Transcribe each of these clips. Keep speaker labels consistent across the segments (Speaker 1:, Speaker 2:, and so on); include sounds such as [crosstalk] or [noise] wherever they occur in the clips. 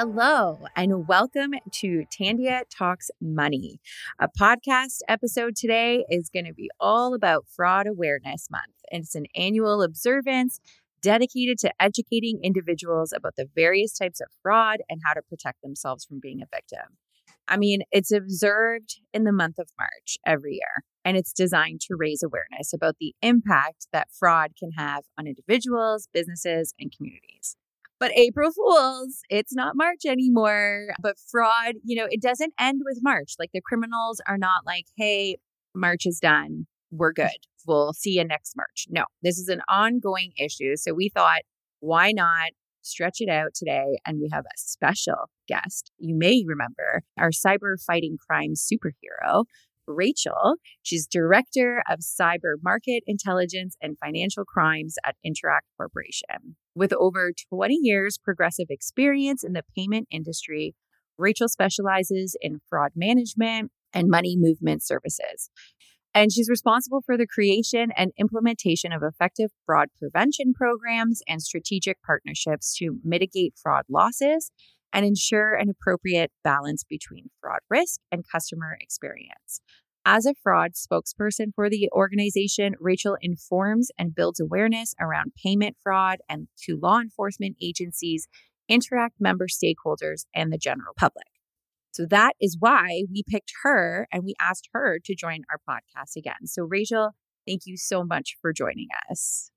Speaker 1: Hello, and welcome to Tandia Talks Money. A podcast episode today is going to be all about Fraud Awareness Month. And it's an annual observance dedicated to educating individuals about the various types of fraud and how to protect themselves from being a victim. I mean, it's observed in the month of March every year, and it's designed to raise awareness about the impact that fraud can have on individuals, businesses, and communities. But April Fools, it's not March anymore. But fraud, you know, it doesn't end with March. Like the criminals are not like, hey, March is done. We're good. We'll see you next March. No, this is an ongoing issue. So we thought, why not stretch it out today? And we have a special guest. You may remember our cyber fighting crime superhero, Rachel. She's Director of Cyber Market Intelligence and Financial Crimes at Interac Corporation. With over 20 years progressive experience in the payment industry, Rachel specializes in fraud management and money movement services. And she's responsible for the creation and implementation of effective fraud prevention programs and strategic partnerships to mitigate fraud losses and ensure an appropriate balance between fraud risk and customer experience. As a fraud spokesperson for the organization, Rachel informs and builds awareness around payment fraud and to law enforcement agencies, Interac member stakeholders, and the general public. So that is why we picked her and we asked her to join our podcast again. So, Rachel, thank you so much for joining us.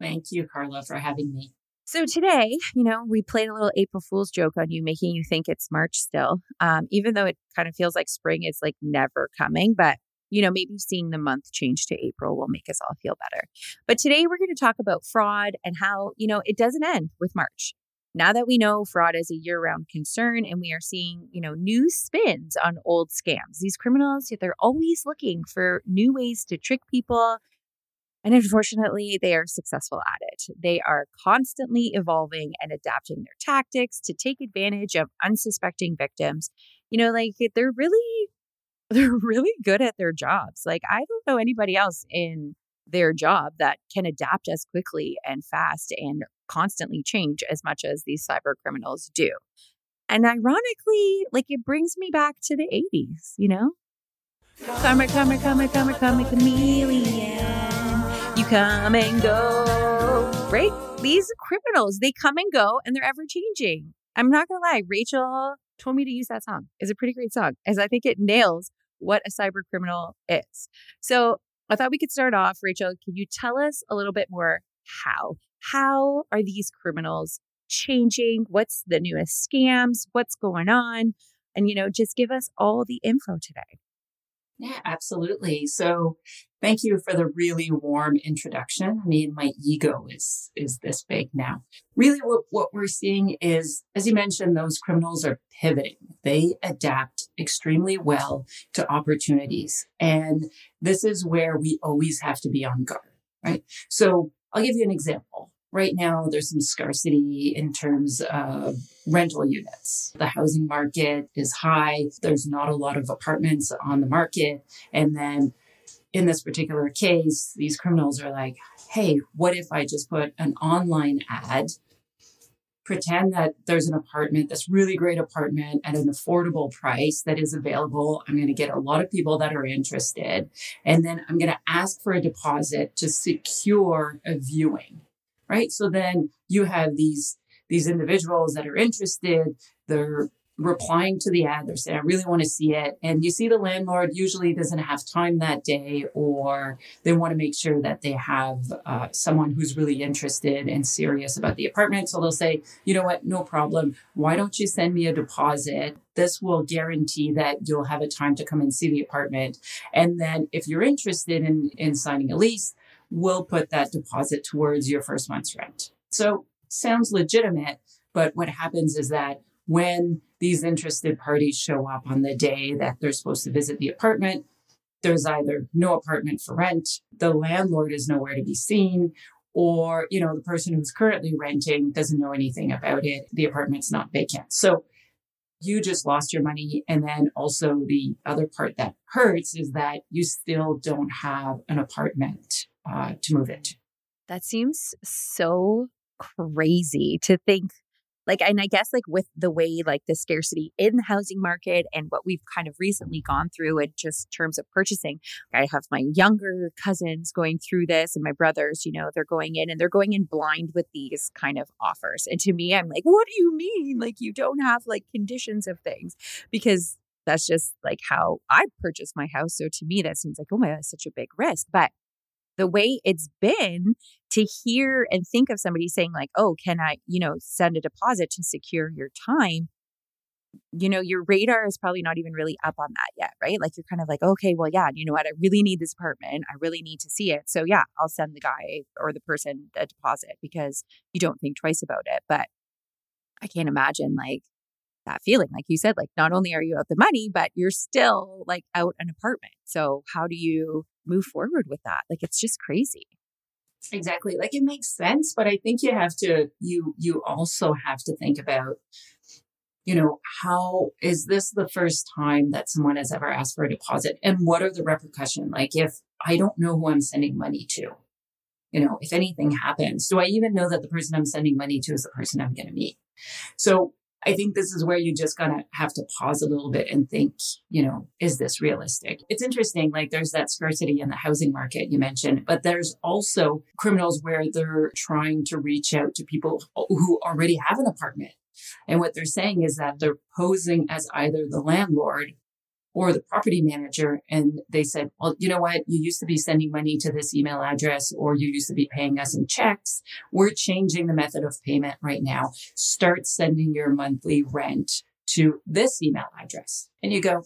Speaker 2: Thank you, Carla, for having me.
Speaker 1: So today, you know, we played a little April Fool's joke on you, making you think it's March still, um, even though it kind of feels like spring is like never coming. But you know, maybe seeing the month change to April will make us all feel better. But today we're going to talk about fraud and how, you know, it doesn't end with March. Now that we know fraud is a year round concern and we are seeing, you know, new spins on old scams, these criminals, they're always looking for new ways to trick people and unfortunately, they are successful at it. They are constantly evolving and adapting their tactics to take advantage of unsuspecting victims. You know, like they're really [laughs] they're really good at their jobs. Like I don't know anybody else in their job that can adapt as quickly and fast and constantly change as much as these cyber criminals do. And ironically, like it brings me back to the 80s, you know? Karma, karma, karma, karma, karma, chameleon. Come and go. Right? These criminals, they come and go and they're ever changing. I'm not going to lie. Rachel told me to use that song. It's a pretty great song, as I think it nails what a cyber criminal is. So I thought we could start off. Rachel, can you tell us a little bit more how? How are these criminals changing? What's the newest scams? What's going on? And, you know, just give us all the info today.
Speaker 2: Yeah, absolutely. So thank you for the really warm introduction. I mean, my ego is is this big now. Really what, what we're seeing is, as you mentioned, those criminals are pivoting. They adapt extremely well to opportunities. And this is where we always have to be on guard, right? So I'll give you an example right now there's some scarcity in terms of rental units. The housing market is high. There's not a lot of apartments on the market. And then in this particular case, these criminals are like, hey, what if I just put an online ad? Pretend that there's an apartment, this really great apartment at an affordable price that is available. I'm going to get a lot of people that are interested. And then I'm going to ask for a deposit to secure a viewing right? So then you have these these individuals that are interested. They're replying to the ad. They're saying, I really want to see it. And you see the landlord usually doesn't have time that day, or they want to make sure that they have uh, someone who's really interested and serious about the apartment. So they'll say, you know what, no problem. Why don't you send me a deposit? This will guarantee that you'll have a time to come and see the apartment. And then if you're interested in, in signing a lease, we'll put that deposit towards your first month's rent. So sounds legitimate. But what happens is that when these interested parties show up on the day that they're supposed to visit the apartment, there's either no apartment for rent, the landlord is nowhere to be seen, or you know the person who's currently renting doesn't know anything about it the apartment's not vacant so you just lost your money and then also the other part that hurts is that you still don't have an apartment uh, to move it.
Speaker 1: that seems so crazy to think like and i guess like with the way like the scarcity in the housing market and what we've kind of recently gone through in just terms of purchasing i have my younger cousins going through this and my brothers you know they're going in and they're going in blind with these kind of offers and to me i'm like what do you mean like you don't have like conditions of things because that's just like how I purchased my house. So to me, that seems like, oh my, that's such a big risk. But the way it's been to hear and think of somebody saying like oh can i you know send a deposit to secure your time? You know your radar is probably not even really up on that yet right? Like you're kind of like okay well yeah you know what? I really need this apartment. I really need to see it. So yeah i'll send the guy or the person a deposit because you don't think twice about it. But i can't imagine like that feeling. Like you said like not only are you out the money but you're still like out an apartment. So how do you move forward with that. Like it's just crazy.
Speaker 2: Exactly. Like it makes sense, but I think you have to you you also have to think about you know, how is this the first time that someone has ever asked for a deposit and what are the repercussions? Like if I don't know who I'm sending money to, you know, if anything happens, do I even know that the person I'm sending money to is the person I'm going to meet? So I think this is where you just gonna have to pause a little bit and think, you know, is this realistic? It's interesting, like there's that scarcity in the housing market you mentioned, but there's also criminals where they're trying to reach out to people who already have an apartment. And what they're saying is that they're posing as either the landlord or the property manager and they said, well, you know what? You used to be sending money to this email address or you used to be paying us in checks. We're changing the method of payment right now. Start sending your monthly rent to this email address. And you go,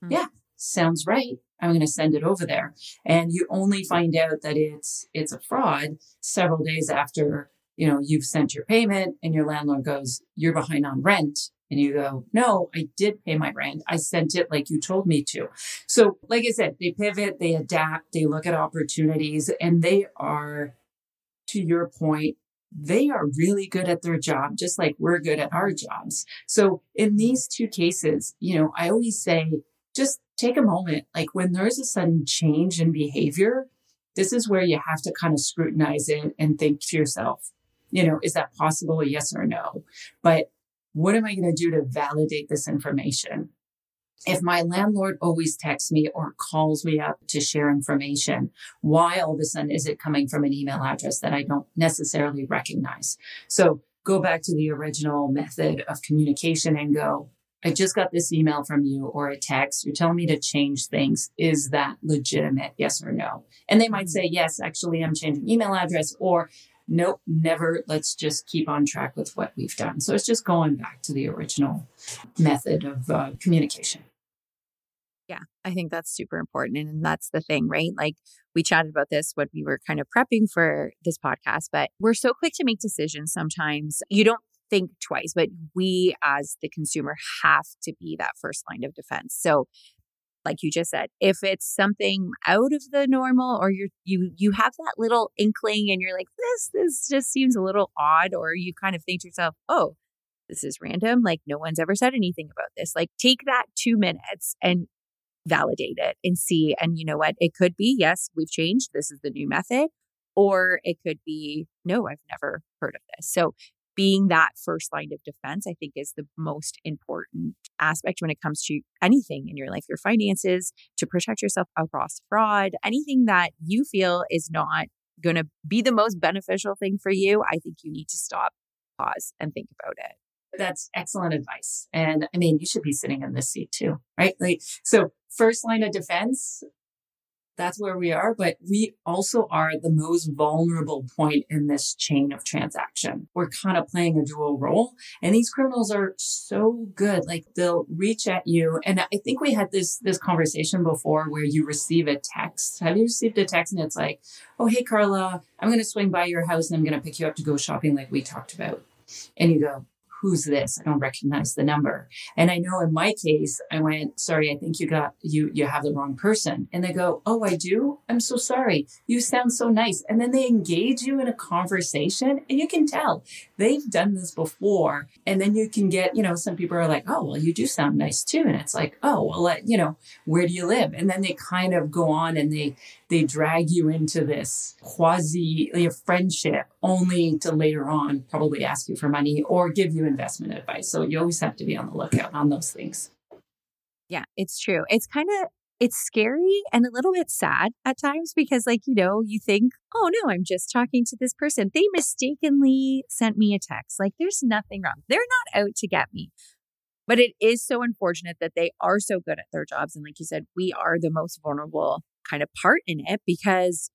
Speaker 2: hmm. yeah, sounds right. I'm going to send it over there. And you only find out that it's, it's a fraud several days after, you know, you've sent your payment and your landlord goes, you're behind on rent and you go, no, I did pay my rent. I sent it like you told me to. So, like I said, they pivot, they adapt, they look at opportunities, and they are, to your point, they are really good at their job, just like we're good at our jobs. So, in these two cases, you know, I always say, just take a moment. Like when there's a sudden change in behavior, this is where you have to kind of scrutinize it and think to yourself, you know, is that possible? Yes or no? But what am I going to do to validate this information? If my landlord always texts me or calls me up to share information, why all of a sudden is it coming from an email address that I don't necessarily recognize? So go back to the original method of communication and go, I just got this email from you or a text. You're telling me to change things. Is that legitimate? Yes or no? And they might mm-hmm. say, yes, actually, I'm changing email address or nope, never. Let's just keep on track with what we've done. So it's just going back to the original method of uh, communication.
Speaker 1: Yeah, I think that's super important. And that's the thing, right? Like we chatted about this when we were kind of prepping for this podcast, but we're so quick to make decisions sometimes. You don't think twice, but we as the consumer have to be that first line of defense. So like you just said if it's something out of the normal or you're you you have that little inkling and you're like this this just seems a little odd or you kind of think to yourself oh this is random like no one's ever said anything about this like take that 2 minutes and validate it and see and you know what? It could be yes we've changed this is the new method or it could be no i've never heard of this. So being that first line of defense, I think is the most important aspect when it comes to anything in your life, your finances, to protect yourself across fraud, anything that you feel is not going to be the most beneficial thing for you. I think you need to stop, pause, and think about it.
Speaker 2: That's excellent advice. And I mean, you should be sitting in this seat too, right? Like, so first line of defense, that's where we are. But we also are the most vulnerable point in this chain of transaction. We're kind of playing a dual role. And these criminals are so good. Like they'll reach at you. And I think we had this, this conversation before where you receive a text. Have you received a text and it's like, oh, hey, Carla, I'm going to swing by your house and I'm going to pick you up to go shopping like we talked about. And you go, who's this? I don't recognize the number. And I know in my case, I went, sorry, I think you got, you, you have the wrong person. And they go, oh, I do? I'm so sorry. You sound so nice. And then they engage you in a conversation and you can tell they've done this before. And then you can get, you know, some people are like, oh, well, you do sound nice too. And it's like, oh, well, you know, where do you live? And then they kind of go on and they, they drag you into this quasi friendship only to later on probably ask you for money or give you investment advice. So you always have to be on the lookout on those things.
Speaker 1: Yeah, it's true. It's kind of it's scary and a little bit sad at times because like you know you think oh no i'm just talking to this person they mistakenly sent me a text like there's nothing wrong they're not out to get me but it is so unfortunate that they are so good at their jobs and like you said we are the most vulnerable kind of part in it because,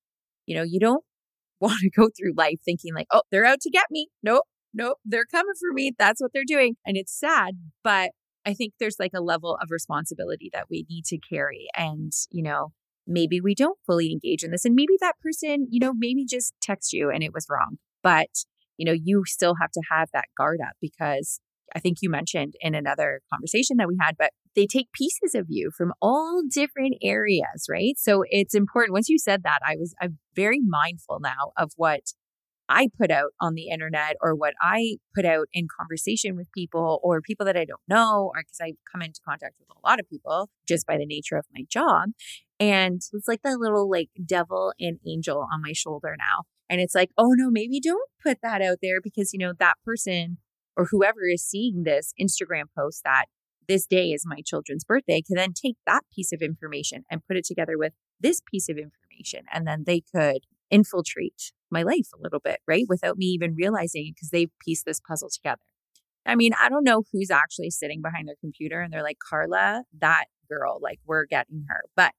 Speaker 1: you know, you don't [laughs] want to go through life thinking like, oh, they're out to get me. Nope, nope, they're coming for me. That's what they're doing. And it's sad, but I think there's like a level of responsibility that we need to carry. And, you know, maybe we don't fully engage in this. And maybe that person, you know, maybe just text you and it was wrong. But, you know, you still have to have that guard up because I think you mentioned in another conversation that we had, but they take pieces of you from all different areas, right? So it's important. Once you said that, I was I'm very mindful now of what I put out on the internet or what I put out in conversation with people or people that I don't know, or because I come into contact with a lot of people just by the nature of my job. And it's like that little like devil and angel on my shoulder now. And it's like, oh no, maybe don't put that out there because, you know, that person or whoever is seeing this Instagram post that this day is my children's birthday can then take that piece of information and put it together with this piece of information. And then they could infiltrate my life a little bit, right? Without me even realizing it because they've pieced this puzzle together. I mean, I don't know who's actually sitting behind their computer and they're like, Carla, that girl, like we're getting her. But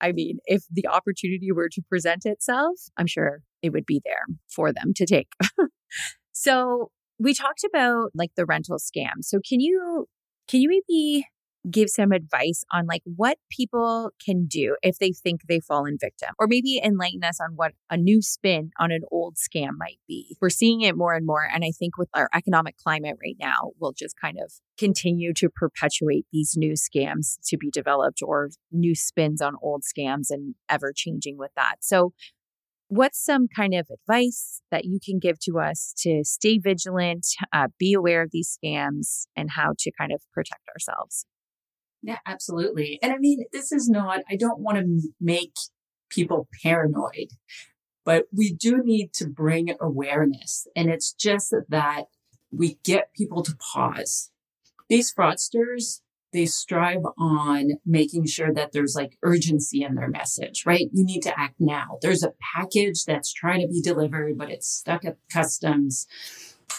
Speaker 1: I mean, if the opportunity were to present itself, I'm sure it would be there for them to take. [laughs] so we talked about like the rental scam. So can you can you maybe give some advice on like what people can do if they think they fall in victim? Or maybe enlighten us on what a new spin on an old scam might be. We're seeing it more and more and i think with our economic climate right now we'll just kind of continue to perpetuate these new scams to be developed or new spins on old scams and ever changing with that. So what's some kind of advice that you can give to us to stay vigilant, uh, be aware of these scams, and how to kind of protect ourselves?
Speaker 2: Yeah, absolutely. And I mean, this is not, I don't want to make people paranoid, but we do need to bring awareness. And it's just that we get people to pause. These fraudsters, they strive on making sure that there's like urgency in their message, right? You need to act now. There's a package that's trying to be delivered, but it's stuck at customs.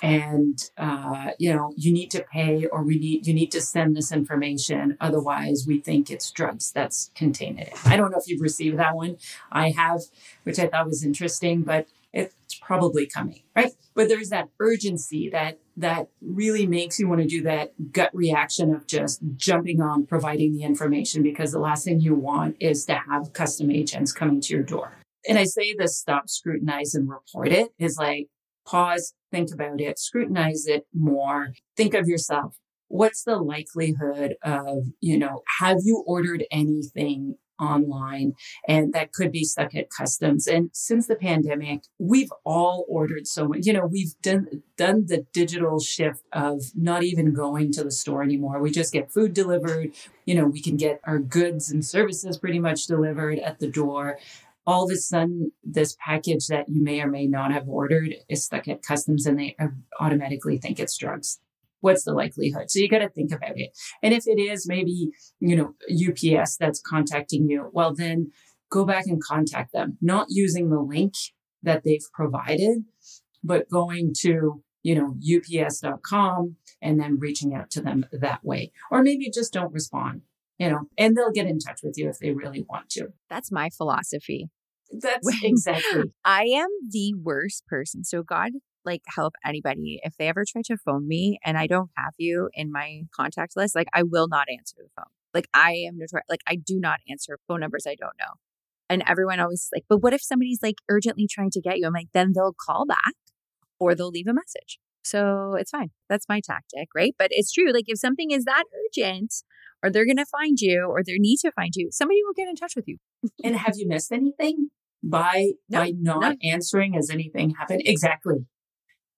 Speaker 2: And uh, you know, you need to pay or we need you need to send this information. Otherwise, we think it's drugs that's contained in it. I don't know if you've received that one. I have, which I thought was interesting, but it's probably coming, right? But there's that urgency that that really makes you want to do that gut reaction of just jumping on providing the information because the last thing you want is to have custom agents coming to your door. And I say this stop, scrutinize, and report it is like pause, think about it, scrutinize it more, think of yourself. What's the likelihood of, you know, have you ordered anything online and that could be stuck at customs. And since the pandemic we've all ordered so much you know we've done done the digital shift of not even going to the store anymore. We just get food delivered. You know we can get our goods and services pretty much delivered at the door. All of a sudden this package that you may or may not have ordered is stuck at customs and they uh, automatically think it's drugs what's the likelihood? So you got to think about it. And if it is maybe, you know, UPS that's contacting you, well, then go back and contact them, not using the link that they've provided, but going to, you know, ups.com and then reaching out to them that way. Or maybe just don't respond. you know, and they'll get in touch with you if they really want to.
Speaker 1: That's my philosophy.
Speaker 2: That's [laughs] exactly.
Speaker 1: I am the worst person. So God like help anybody if they ever try to phone me and I don't have you in my contact list, like I will not answer the phone. Like I am notorious. Like I do not answer phone numbers I don't know. And everyone always is like, but what if somebody's like urgently trying to get you? I'm like, then they'll call back or they'll leave a message. So it's fine. That's my tactic, right? But it's true. Like if something is that urgent or they're going to find you or they need to find you, somebody will get in touch with you.
Speaker 2: and have you missed anything by no, by not no. answering? Has anything happened? Exactly.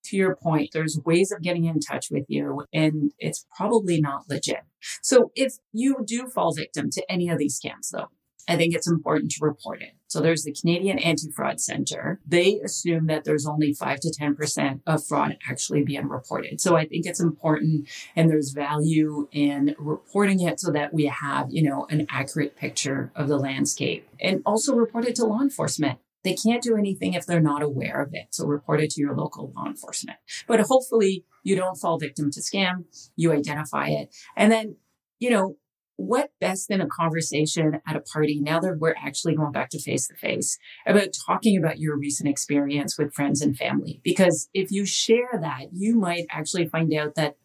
Speaker 2: To your point, there's ways of getting in touch with you and it's probably not legit. So if you do fall victim to any of these scams though, I think it's important to report it. So there's the Canadian Anti-Fraud Center. They assume that there's only 5 to 10% of fraud actually being reported. So I think it's important and there's value in reporting it so that we have, you know, an accurate picture of the landscape and also report it to law enforcement. They can't do anything if they're not aware of it. So report it to your local law enforcement. But hopefully you don't fall victim to scam, you identify it. And then, you know, what best than a conversation at a party now that we're actually going back to face to face about talking about your recent experience with friends and family? Because if you share that, you might actually find out that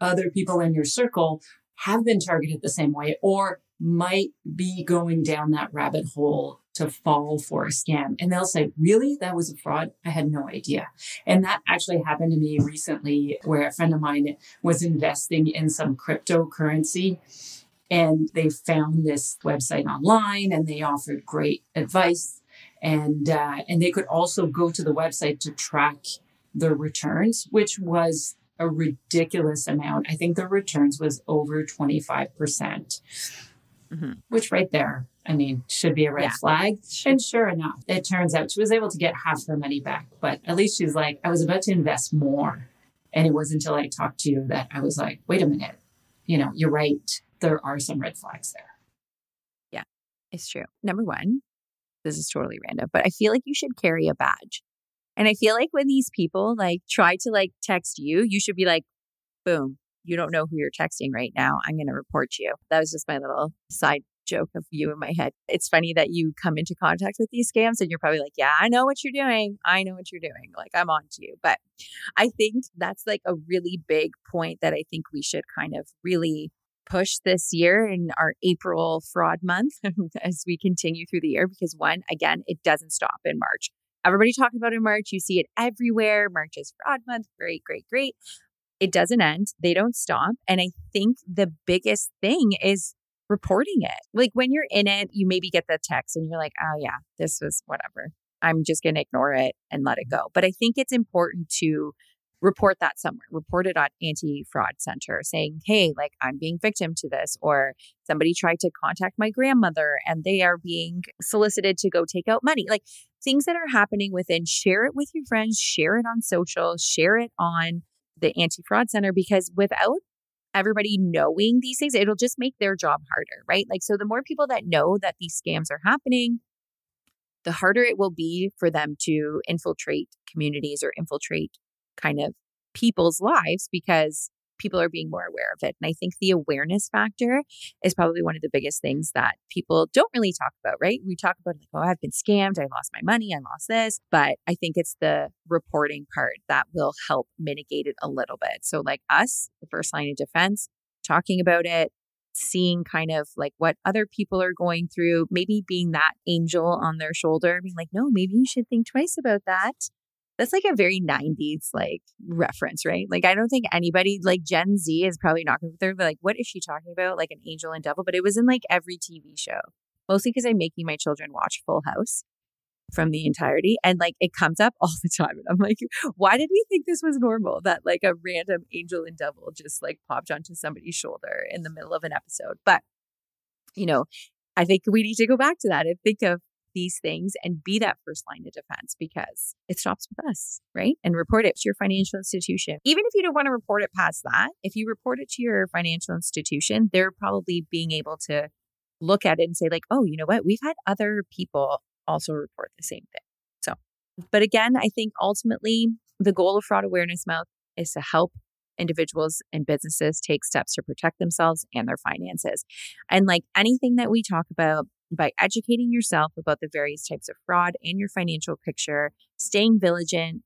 Speaker 2: other people in your circle have been targeted the same way or might be going down that rabbit hole to fall for a scam. And they'll say, Really? That was a fraud? I had no idea. And that actually happened to me recently where a friend of mine was investing in some cryptocurrency and they found this website online and they offered great advice. And, uh, and they could also go to the website to track their returns, which was a ridiculous amount. I think the returns was over 25%, percent mm-hmm. which right there, I mean, should be a red yeah. flag. And sure enough, it turns out she was able to get half her money back. But at least she's like, I was about to invest more. And it wasn't until I talked to you that I was like, wait a minute, you know, you're right there are some red flags there.
Speaker 1: Yeah, it's true. Number one, this is totally random, but I feel like you should carry a badge. And I feel like when these people like try to like text you, you should be like, boom, you don't know who you're texting right now. I'm going to report you. That was just my little side joke of you in my head. It's funny that you come into contact with these scams and you're probably like, yeah, I know what you're doing. I know what you're doing. Like I'm on to you. But I think that's like a really big point that I think we should kind of really push this year in our April fraud month [laughs] as we continue through the year because one, again, it doesn't stop in March. Everybody talking about in March, you see it everywhere. March is fraud month. Great, great, great. It doesn't end. They don't stop. And I think the biggest thing is reporting it. Like when you're in it, you maybe get the text and you're like, oh, yeah, this was whatever. I'm just going to ignore it and let it go. But I think it's important to report that somewhere, report it on anti fraud center saying, hey, like I'm being victim to this, or somebody tried to contact my grandmother and they are being solicited to go take out money. Like things that are happening within, share it with your friends, share it on social, share it on the anti fraud center, because without everybody knowing these things, it'll just make their job harder, right? Like, so the more people that know that these scams are happening, the harder it will be for them to infiltrate communities or infiltrate kind of people's lives because people are being more aware of it. And I think the awareness factor is probably one of the biggest things that people don't really talk about, right? We talk about like, oh, I've been scammed, I lost my money, I lost this. But I think it's the reporting part that will help mitigate it a little bit. So, like us, the first line of defense, talking about it, seeing kind of like what other people are going through, maybe being that angel on their shoulder, being like, no, maybe you should think twice about that that's like a very 90s like reference, right? Like I don't think anybody like Gen Z is probably not going to but like what is she talking about? Like an angel and devil, but it was in like every TV show. Mostly because I'm making my children watch Full House from the entirety and like it comes up [laughs] all the time and i'm like why did we think this was normal that like a random angel and devil just like popped onto somebody's shoulder in the middle of an episode but you know i think we need to go back to that and think of these things and be that first line of defense because it stops with us, right? And report it to your financial institution. Even if you don't want to report it past that, if you report it to your financial institution, they're probably being able to look at it and say, like, oh, you know what? We've had other people also report the same thing. So, but again, I think ultimately the goal of Fraud Awareness Month is to help individuals and businesses take steps to protect themselves and their finances. And like anything that we talk about, by educating yourself about the various types of fraud and your financial picture, staying vigilant,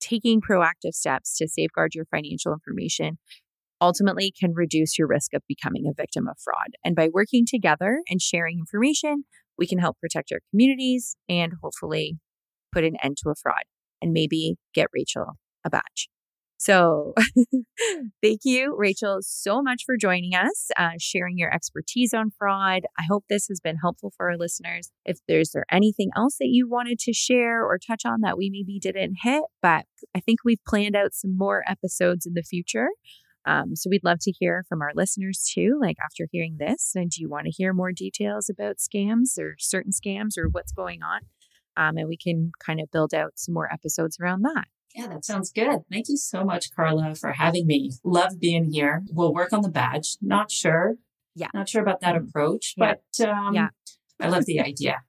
Speaker 1: taking proactive steps to safeguard your financial information, ultimately can reduce your risk of becoming a victim of fraud. And by working together and sharing information, we can help protect our communities and hopefully put an end to a fraud and maybe get Rachel a badge. So, [laughs] thank you, Rachel, so much for joining us, uh, sharing your expertise on fraud. I hope this has been helpful for our listeners. If there's there anything else that you wanted to share or touch on that we maybe didn't hit, but I think we've planned out some more episodes in the future. Um, so we'd love to hear from our listeners too. Like after hearing this, and do you want to hear more details about scams or certain scams or what's going on? Um, and we can kind of build out some more episodes around that.
Speaker 2: Yeah, that sounds good. Thank you so much, Carla, for having me. Love being here. We'll work on the badge. Not sure.
Speaker 1: Yeah.
Speaker 2: Not sure about that approach, yeah. but um, yeah. I love the [laughs] idea.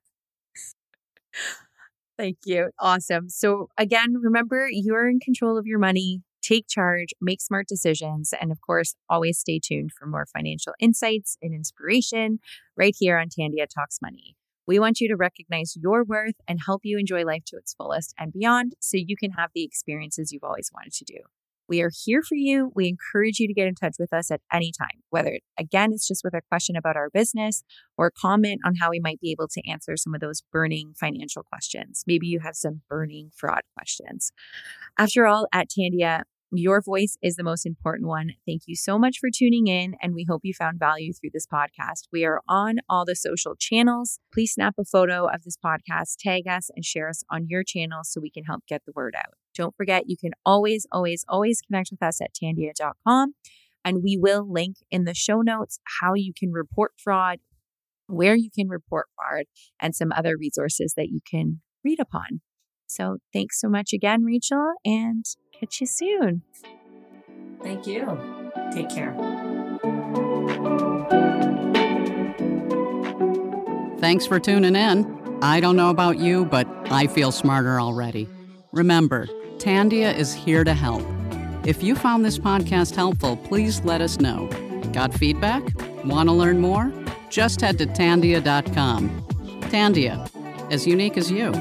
Speaker 1: Thank you. Awesome. So, again, remember you're in control of your money. Take charge, make smart decisions, and of course, always stay tuned for more financial insights and inspiration right here on Tandia Talks Money. We want you to recognize your worth and help you enjoy life to its fullest and beyond so you can have the experiences you've always wanted to do. We are here for you. We encourage you to get in touch with us at any time, whether, again, it's just with a question about our business or comment on how we might be able to answer some of those burning financial questions. Maybe you have some burning fraud questions. After all, at Tandia, your voice is the most important one. Thank you so much for tuning in, and we hope you found value through this podcast. We are on all the social channels. Please snap a photo of this podcast, tag us, and share us on your channel so we can help get the word out. Don't forget, you can always, always, always connect with us at tandia.com, and we will link in the show notes how you can report fraud, where you can report fraud, and some other resources that you can read upon. So thanks so much again, Rachel, and catch you soon.
Speaker 2: Thank you. Take care.
Speaker 3: Thanks for tuning in. I don't know about you, but I feel smarter already. Remember, Tandia is here to help. If you found this podcast helpful, please let us know. Got feedback? Want to learn more? Just head to tandia.com. Tandia, as unique as you.